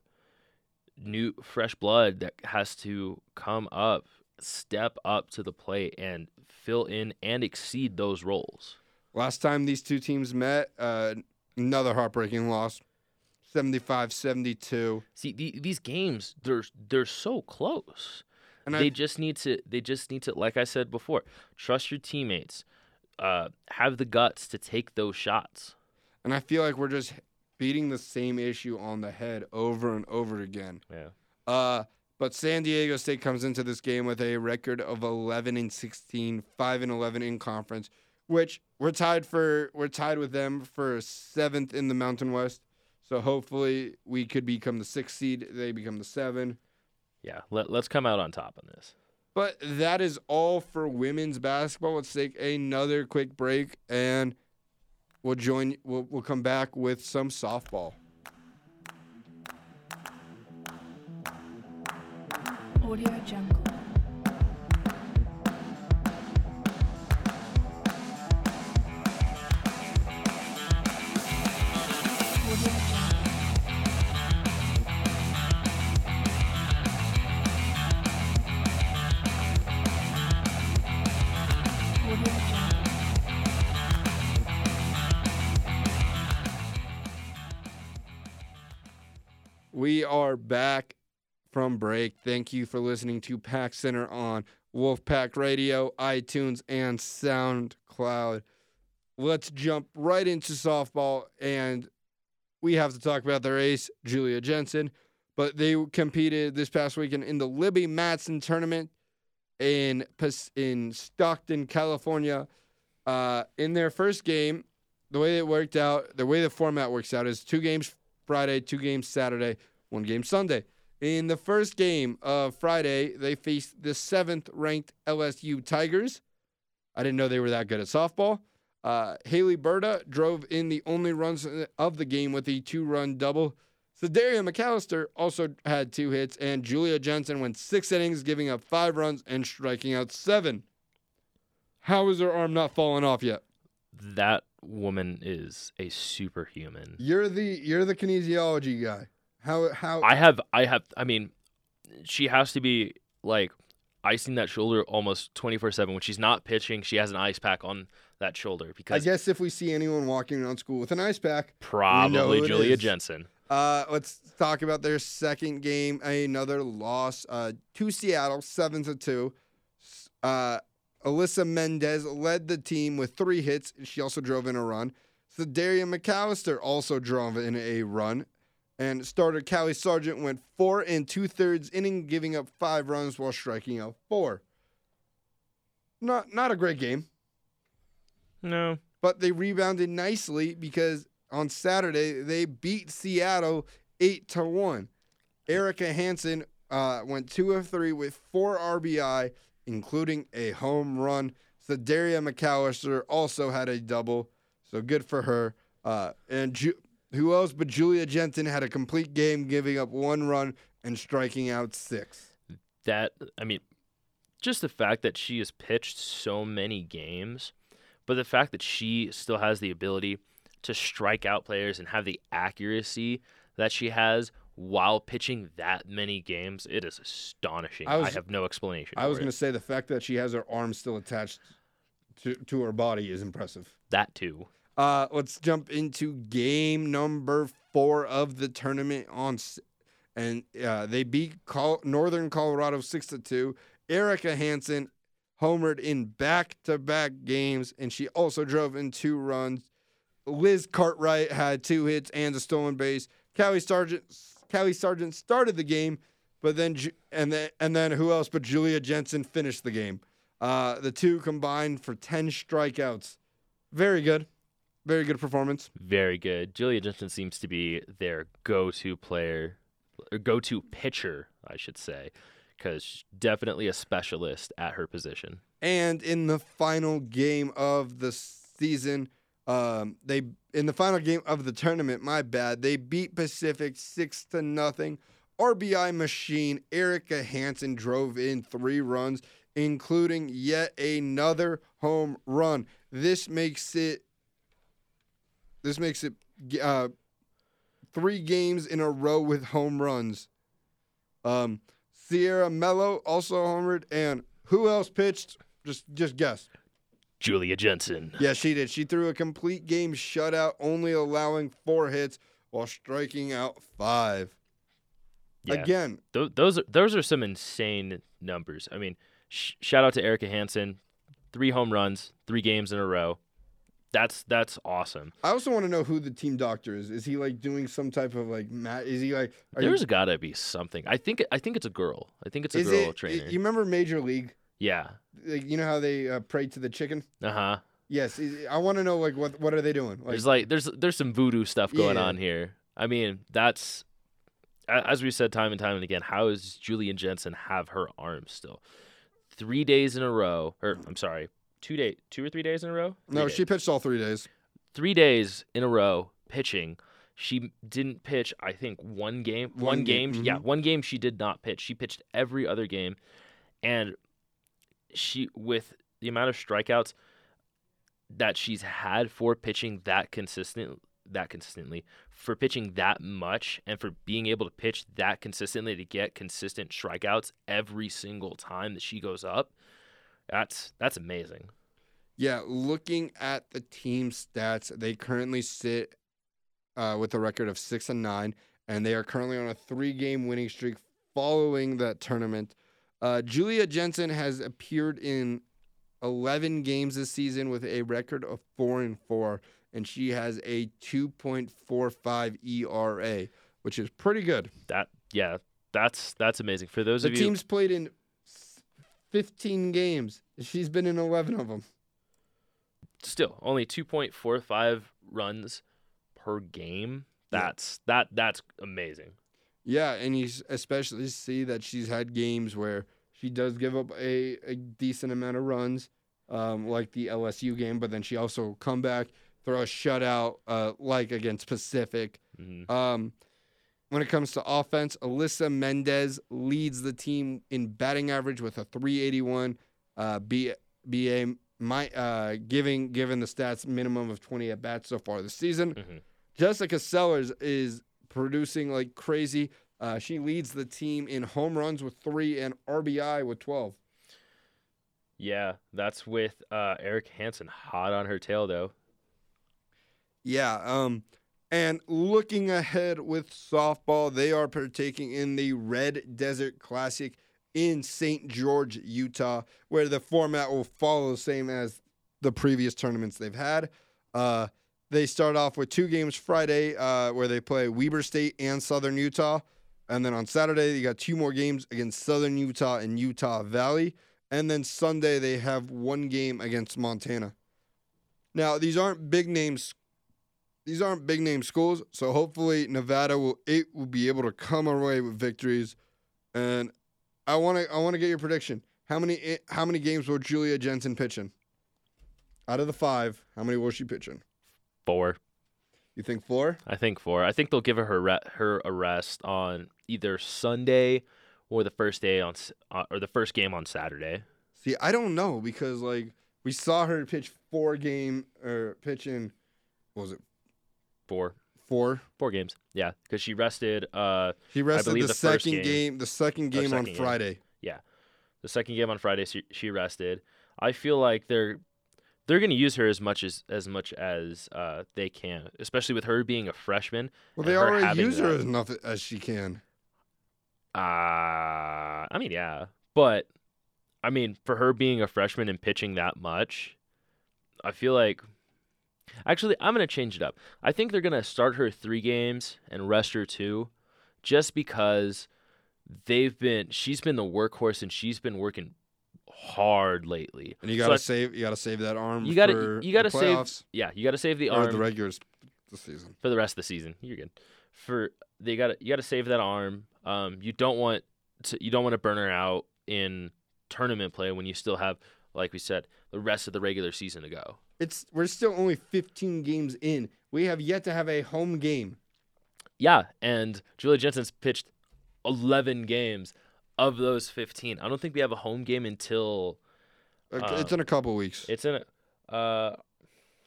new fresh blood that has to come up, step up to the plate and fill in and exceed those roles. Last time these two teams met, uh, another heartbreaking loss 75 72. See, the, these games they're they're so close. And they I, just need to they just need to like I said before, trust your teammates. Uh, have the guts to take those shots. and I feel like we're just beating the same issue on the head over and over again. Yeah. Uh, but San Diego State comes into this game with a record of 11 and 16, 5 and 11 in conference, which we're tied for. We're tied with them for seventh in the Mountain West. So hopefully we could become the sixth seed. They become the seven. Yeah, let, let's come out on top on this. But that is all for women's basketball. Let's take another quick break and we'll join. We'll, we'll come back with some softball. Audio Jungle. We are back from break. Thank you for listening to Pack Center on Wolfpack Radio, iTunes, and SoundCloud. Let's jump right into softball, and we have to talk about their ace, Julia Jensen. But they competed this past weekend in the Libby Matson tournament in in Stockton, California. Uh, in their first game, the way it worked out, the way the format works out is two games Friday, two games Saturday, one game Sunday. In the first game of Friday, they faced the seventh ranked LSU Tigers. I didn't know they were that good at softball. Uh, Haley Berta drove in the only runs of the game with a two run double. Sedaria McAllister also had two hits, and Julia Jensen went six innings, giving up five runs and striking out seven. How is her arm not falling off yet? That woman is a superhuman. You're the you're the kinesiology guy. How how I have, I have, I mean, she has to be like icing that shoulder almost 24 7. When she's not pitching, she has an ice pack on that shoulder because I guess if we see anyone walking around school with an ice pack, probably Julia. Jensen. Uh, let's talk about their second game. Another loss uh, to Seattle, seven to two. Uh, Alyssa Mendez led the team with three hits. She also drove in a run. So Sedaria McAllister also drove in a run. And starter Callie Sargent went four and two thirds inning, giving up five runs while striking out four. Not not a great game No, but they rebounded nicely because on Saturday they beat Seattle eight to one. Erica Hansen uh, went two of three with four RBI, including a home run. Sedaria McAllister also had a double, so good for her. Uh, and Ju- who else but Julia Jensen had a complete game, giving up one run and striking out six. that, I mean, just the fact that she has pitched so many games, but the fact that she still has the ability to strike out players and have the accuracy that she has while pitching that many games, it is astonishing. I I, have no explanation. I was going to say the fact that she has her arm still attached to, to her body is impressive. that too. Uh, let's jump into game number four of the tournament on, and uh, they beat Col- Northern Colorado six to two. Erica Hansen homered in back-to-back games, and she also drove in two runs. Liz Cartwright had two hits and a stolen base. Callie Sargent, Callie Sargent started the game, but then and then and then who else but Julia Jensen finished the game. Uh, the two combined for ten strikeouts. Very good. Very good performance. Very good. Julia Jensen seems to be their go-to player, or go-to pitcher, I should say, because definitely a specialist at her position. And in the final game of the season, um, they in the final game of the tournament, my bad, they beat Pacific six to nothing. RBI machine Erica Hansen drove in three runs, including yet another home run. This makes it. This makes it uh, three games in a row with home runs. Um, Sierra Mello also homered, and who else pitched? Just just guess. Julia Jensen. Yeah, she did. She threw a complete game shutout, only allowing four hits while striking out five. Yeah. Again, Th- those are those are some insane numbers. I mean, sh- shout out to Erica Hansen, three home runs, three games in a row. That's that's awesome. I also want to know who the team doctor is. Is he like doing some type of like mat? Is he like? Are you- There's gotta be something. I think I think it's a girl. I think it's a is girl it? trainer. You remember Major League? yeah. Like, you know how they uh, prayed to the chicken? Uh huh. Yes. is- I want to know like what what are they doing? Like, There's like there's there's some voodoo stuff going Yeah. on here. I mean, that's as we said time and time and again. How does Julian Jensen have her arm still? Three days in a row, or I'm sorry, two day, two or three days in a row. Three no, days. she pitched all three days. three days in a row pitching. She didn't pitch, I think, one game. One, One game. game, Yeah, mm-hmm. one game she did not pitch. She pitched every other game. And she, with the amount of strikeouts that she's had for pitching that consistent, that consistently, for pitching that much, and for being able to pitch that consistently to get consistent strikeouts every single time that she goes up, that's that's amazing. Yeah, looking at the team stats, they currently sit uh, with a record of six and nine, and they are currently on a three-game winning streak following that tournament. Uh, Julia Jensen has appeared in 11 games this season with a record of four and four, and she has a 2.45 ERA, which is pretty good. That yeah, that's that's amazing. For those The of you the team's played in 15 games. She's been in 11 of them. still only 2.45 runs per game. That's that that's amazing. Yeah, and you especially see that she's had games where she does give up a, a decent amount of runs, um, like the LSU game, but then she also come back, throw a shutout, uh, like against Pacific. Mhm. Um, when it comes to offense, Alyssa Mendez leads the team in batting average with a 381. Uh, B, BA my uh, giving given the stats minimum of 20 at bats so far this season. Mhm. Jessica Sellers is producing like crazy. Uh, she leads the team in home runs with three and RBI with 12. Yeah, that's with uh, Eric Hansen hot on her tail though. Yeah. Um, and looking ahead with softball, they are partaking in the Red Desert Classic in St. George, Utah, where the format will follow the same as the previous tournaments they've had. Uh, they start off with two games Friday, uh, where they play Weber State and Southern Utah. And then on Saturday, you got two more games against Southern Utah and Utah Valley. And then Sunday, they have one game against Montana. Now, these aren't big names these aren't big name schools, so hopefully Nevada will it will be able to come away with victories. And I want to I want to get your prediction. How many how many games will Julia Jensen pitch in? Out of the five, how many will she pitch in? Four. You think four? I think four. I think they'll give her re- her a rest on either Sunday or the first day on uh, or the first game on Saturday. See, I don't know because like we saw her pitch four game or pitch in what was it Four. four? Four games. Yeah, because she rested. Uh, He rested believe the, the second game. game. the second game on second game. Friday. Yeah, the second game on Friday, she, she rested. I feel like they're they're going to use her as much as as much as uh, they can, especially with her being a freshman. Well, they already use her that- as enough as she can. Uh, I mean, yeah, but I mean, for her being a freshman and pitching that much, I feel like actually I'm gonna change it up. I think they're gonna start her three games and rest her two, just because they've been she's been the workhorse and she's been working hard lately. And you gotta I- save. You gotta save that arm. You gotta- for you gotta save Yeah, you got to save the arm the regular the season. for the rest of the season. You're good. For they got to you got to save that arm. Um, you don't want to you don't want to burn her out in tournament play when you still have, like we said, the rest of the regular season to go. It's we're still only 15 games in. We have yet to have a home game. Yeah, and Julia Jensen's pitched 11 games of those 15. I don't think we have a home game until Uh, it's in a couple weeks. it's in a, uh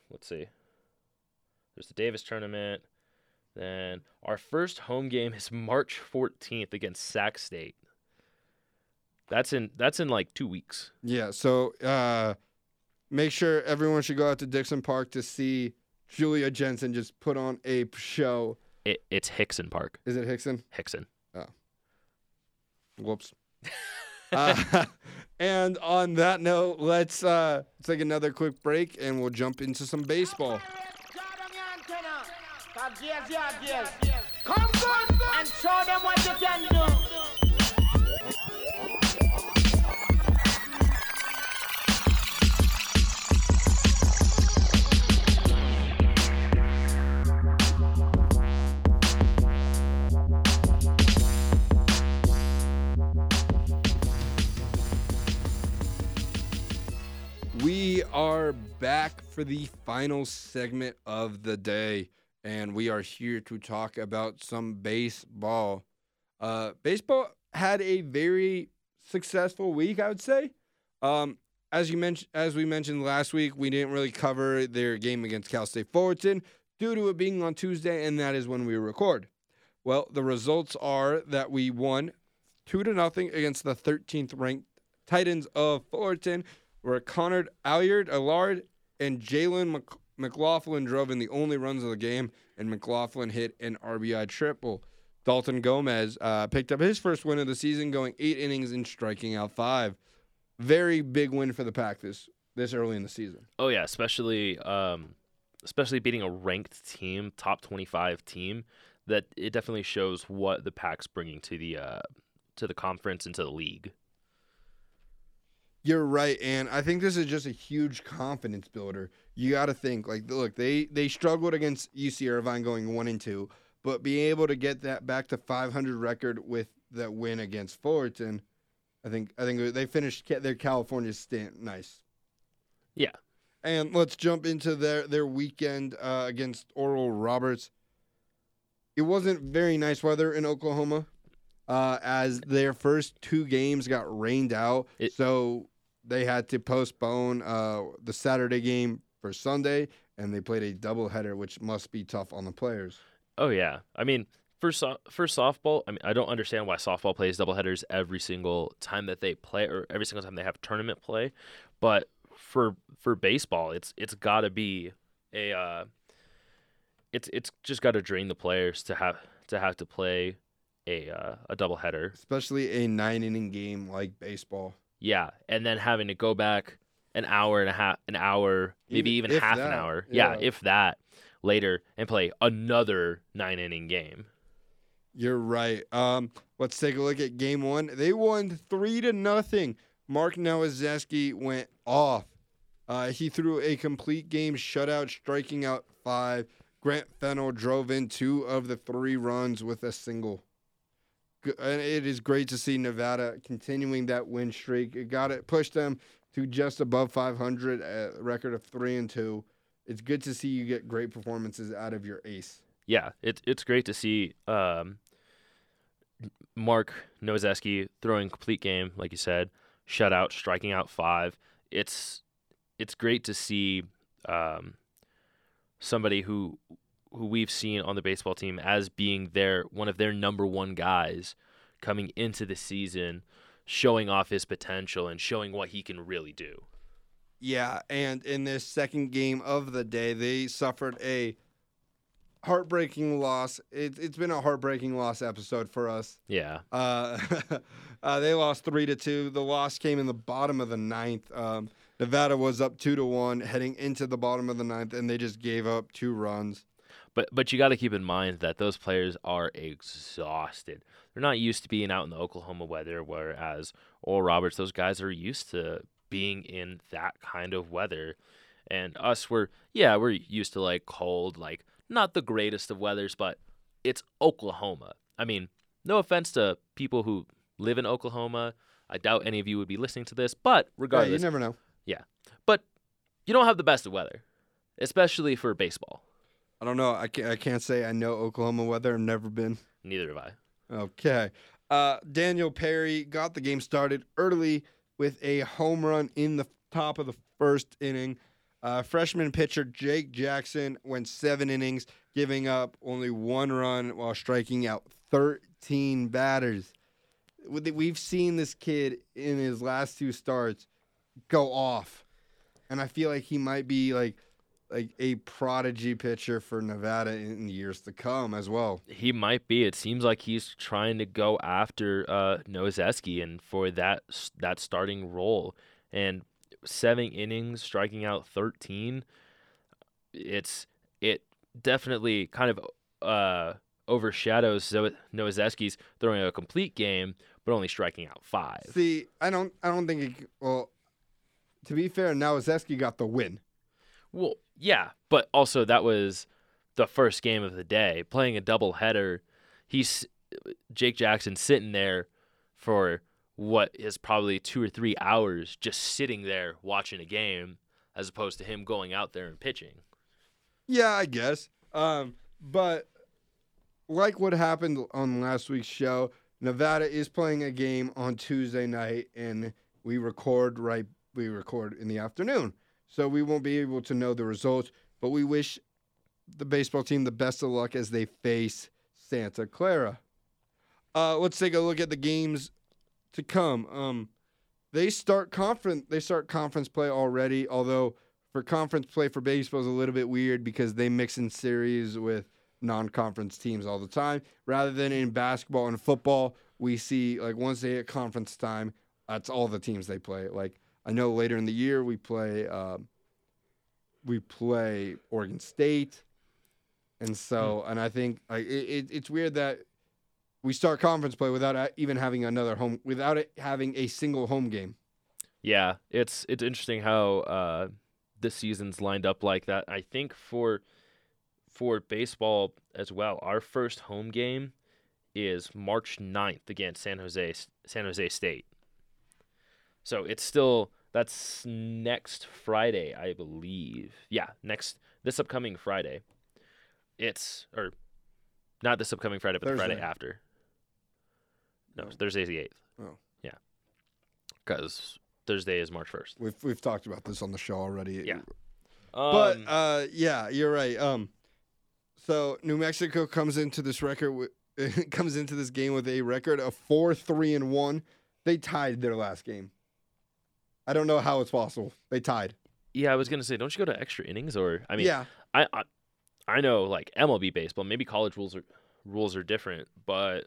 let's see. There's the Davis tournament. Then our first home game is March 14th against Sac State. That's in that's in like 2 weeks. Yeah. So uh, make sure everyone should go out to Dixon Park to see Julia Jensen just put on a show. It, it's Hixson Park. Is it Hixson? Hixson. Oh. Whoops. [laughs] uh, and on that note, let's uh, take another quick break and we'll jump into some baseball. Come good and show them what you can do. We are back for the final segment of the day, and we are here to talk about some baseball. Uh, baseball had a very successful week, I would say. Um, as you mentioned, as we mentioned last week, we didn't really cover their game against Cal State Fullerton due to it being on Tuesday, and that is when we record. Well, the results are that we won two to nothing against the 13th ranked Titans of Fullerton, where Connor Allard, Allard, and Jalen Mc- McLaughlin drove in the only runs of the game, and McLaughlin hit an RBI triple. Dalton Gomez uh, picked up his first win of the season, going eight innings and striking out five. Very big win for the Pack this this early in the season. Oh yeah, especially um, especially beating a ranked team, top twenty-five team. That it definitely shows what the pack's bringing to the uh, to the conference and to the league. You're right, and I think this is just a huge confidence builder. You got to think like, look, they they struggled against UC Irvine going one and two, but being able to get that back to 500 record with that win against Fullerton, I think I think they finished their California stint nice. Yeah. And let's jump into their their weekend uh, against Oral Roberts. It wasn't very nice weather in Oklahoma, uh, as their first two games got rained out. It- so they had to postpone uh, the Saturday game for Sunday, and they played a doubleheader, which must be tough on the players. Oh yeah. I mean, for so- for softball, I mean, I don't understand why softball plays doubleheaders every single time that they play, or every single time they have tournament play. But for for baseball, it's it's got to be a uh, it's it's just got to drain the players to have to have to play a uh, a doubleheader. especially a nine inning game like baseball. Yeah, and then having to go back an hour and a half, an hour, maybe Even- even half an hour. Yeah. yeah. if that later, and play another nine inning game. You're right. Um, let's take a look at game one. They won three to nothing. Mark Nowaczewski went off. Uh, he threw a complete game shutout, striking out five. Grant Fennell drove in two of the three runs with a single. It is great to see Nevada continuing that win streak. It got it pushed them to just above 500, a record of three and two. It's good to see you get great performances out of your ace. yeah, it's it's great to see um, Mark Nozeski throwing complete game, like you said, shutout, striking out five. It's it's great to see um, somebody who who we've seen on the baseball team as being their one of their number one guys coming into the season, showing off his potential and showing what he can really do. Yeah, and in this second game of the day, they suffered a heartbreaking loss. It, it's been a heartbreaking loss episode for us. Yeah, Uh, [laughs] uh, they lost three to two. The loss came in the bottom of the ninth. Um, Nevada was up two to one heading into the bottom of the ninth, and they just gave up two runs. But but you got to keep in mind that those players are exhausted. They're not used to being out in the Oklahoma weather, whereas Oral Roberts, those guys are used to being in that kind of weather. And us, we're yeah, we're used to like cold, like not the greatest of weathers, but it's Oklahoma. I mean, no offense to people who live in Oklahoma. I doubt any of you would be listening to this, but regardless, Yeah, you never know. Yeah, but you don't have the best of weather, especially for baseball. I don't know. I can't, I can't say I know Oklahoma weather. I've never been. Neither have I. Okay. Uh, Daniel Perry got the game started early with a home run in the top of the first inning. Uh, freshman pitcher Jake Jackson went seven innings, giving up only one run while striking out 13 batters. We've seen this kid in his last two starts go off, and I feel like he might be like like a prodigy pitcher for Nevada in years to come as well. He might be. It seems like he's trying to go after uh, Nozeski and for that that starting role. And seven innings, striking out thirteen. It's it definitely kind of uh, overshadows Nozeski's throwing a complete game, but only striking out five. See, I don't, I don't think. It, well, to be fair, Nowaczewski got the win. Well, yeah, but also that was the first game of the day. Playing a double header, he's Jake Jackson sitting there for what is probably two or three hours, just sitting there watching a game, as opposed to him going out there and pitching. Yeah, I guess. Um, but like what happened on last week's show, Nevada is playing a game on Tuesday night, and we record right. We record in the afternoon, so we won't be able to know the results. But we wish the baseball team the best of luck as they face Santa Clara. Uh, let's take a look at the games to come. Um, they start conference. They start conference play already. Although for conference play for baseball is a little bit weird because they mix in series with non-conference teams all the time. Rather than in basketball and football, we see like once they hit conference time, that's all the teams they play. Like I know later in the year we play. Um, we play Oregon State, and so and I think like it, it, it's weird that we start conference play without even having another home, without it having a single home game. Yeah, it's it's interesting how uh, this season's lined up like that. I think for for baseball, as well. Our first home game is March 9th against San Jose San Jose State. So it's still that's next Friday, I believe. Yeah, next this upcoming Friday. It's or not this upcoming Friday, but the Friday after. No, No. Thursday's the eighth. Oh. Yeah. Because Thursday is March first. We've we've talked about this on the show already. Yeah. But Um, uh, yeah, you're right. Um, so New Mexico comes into this record with [laughs] comes into this game with a record of four, three, and one. They tied their last game. I don't know how it's possible. They tied. yeah, I was gonna say, don't you go to extra innings or I mean, yeah, I, I I know like MLB baseball, maybe college rules are rules are different, but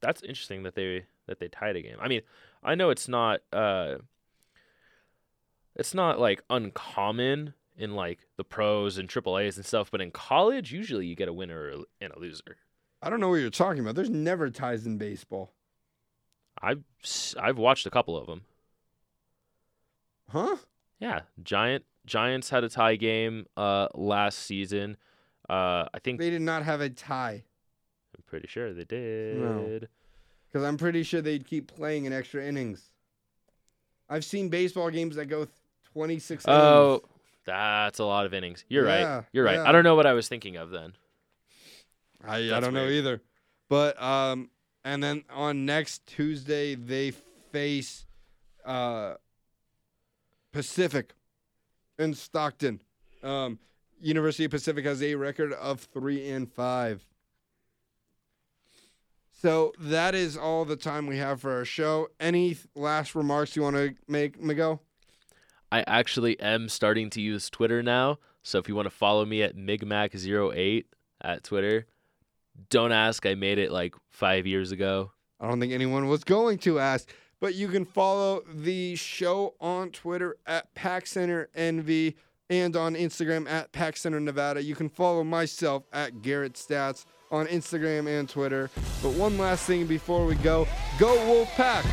that's interesting that they that they tied a game. I mean, I know it's not uh it's not like uncommon in like the pros and triple A's and stuff, but in college usually you get a winner and a loser. I don't know what you're talking about. There's never ties in baseball, I've I've watched a couple of them. Huh? Yeah, Giant Giants had a tie game uh last season. Uh I think They did not have a tie I'm pretty sure they did. because I'm pretty sure they'd keep playing in extra innings. I've seen baseball games that go th- 26 Oh, innings. that's a lot of innings. You're Yeah, right. You're right. yeah. I don't know what I was thinking of then. I, I don't know either. But um and then on next Tuesday they face uh Pacific in Stockton. Um University of Pacific has a record of 3 and 5. So that is all the time we have for our show. Any last remarks you want to make, Miguel? I actually am starting to use Twitter now. So if you want to follow me at Migmac08 at Twitter, don't ask. I made it like five years ago. I don't think anyone was going to ask, but you can follow the show on Twitter at Pack Center NV and on Instagram at Pack Center Nevada. You can follow myself at Garrett Stats on Instagram and Twitter. But one last thing before we go go Wolf Pack!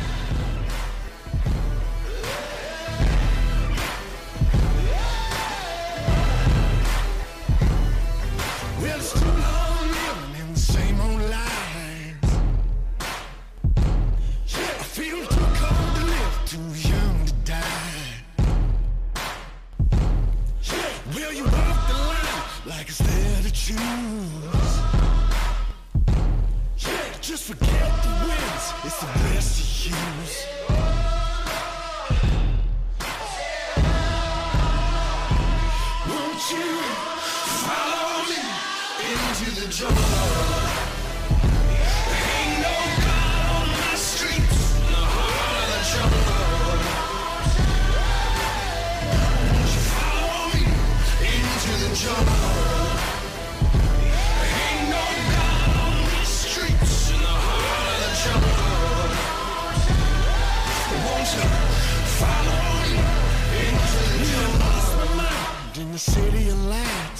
Choose. Just forget the wins, it's the best to use. Won't you follow me into the jungle? The city of lights.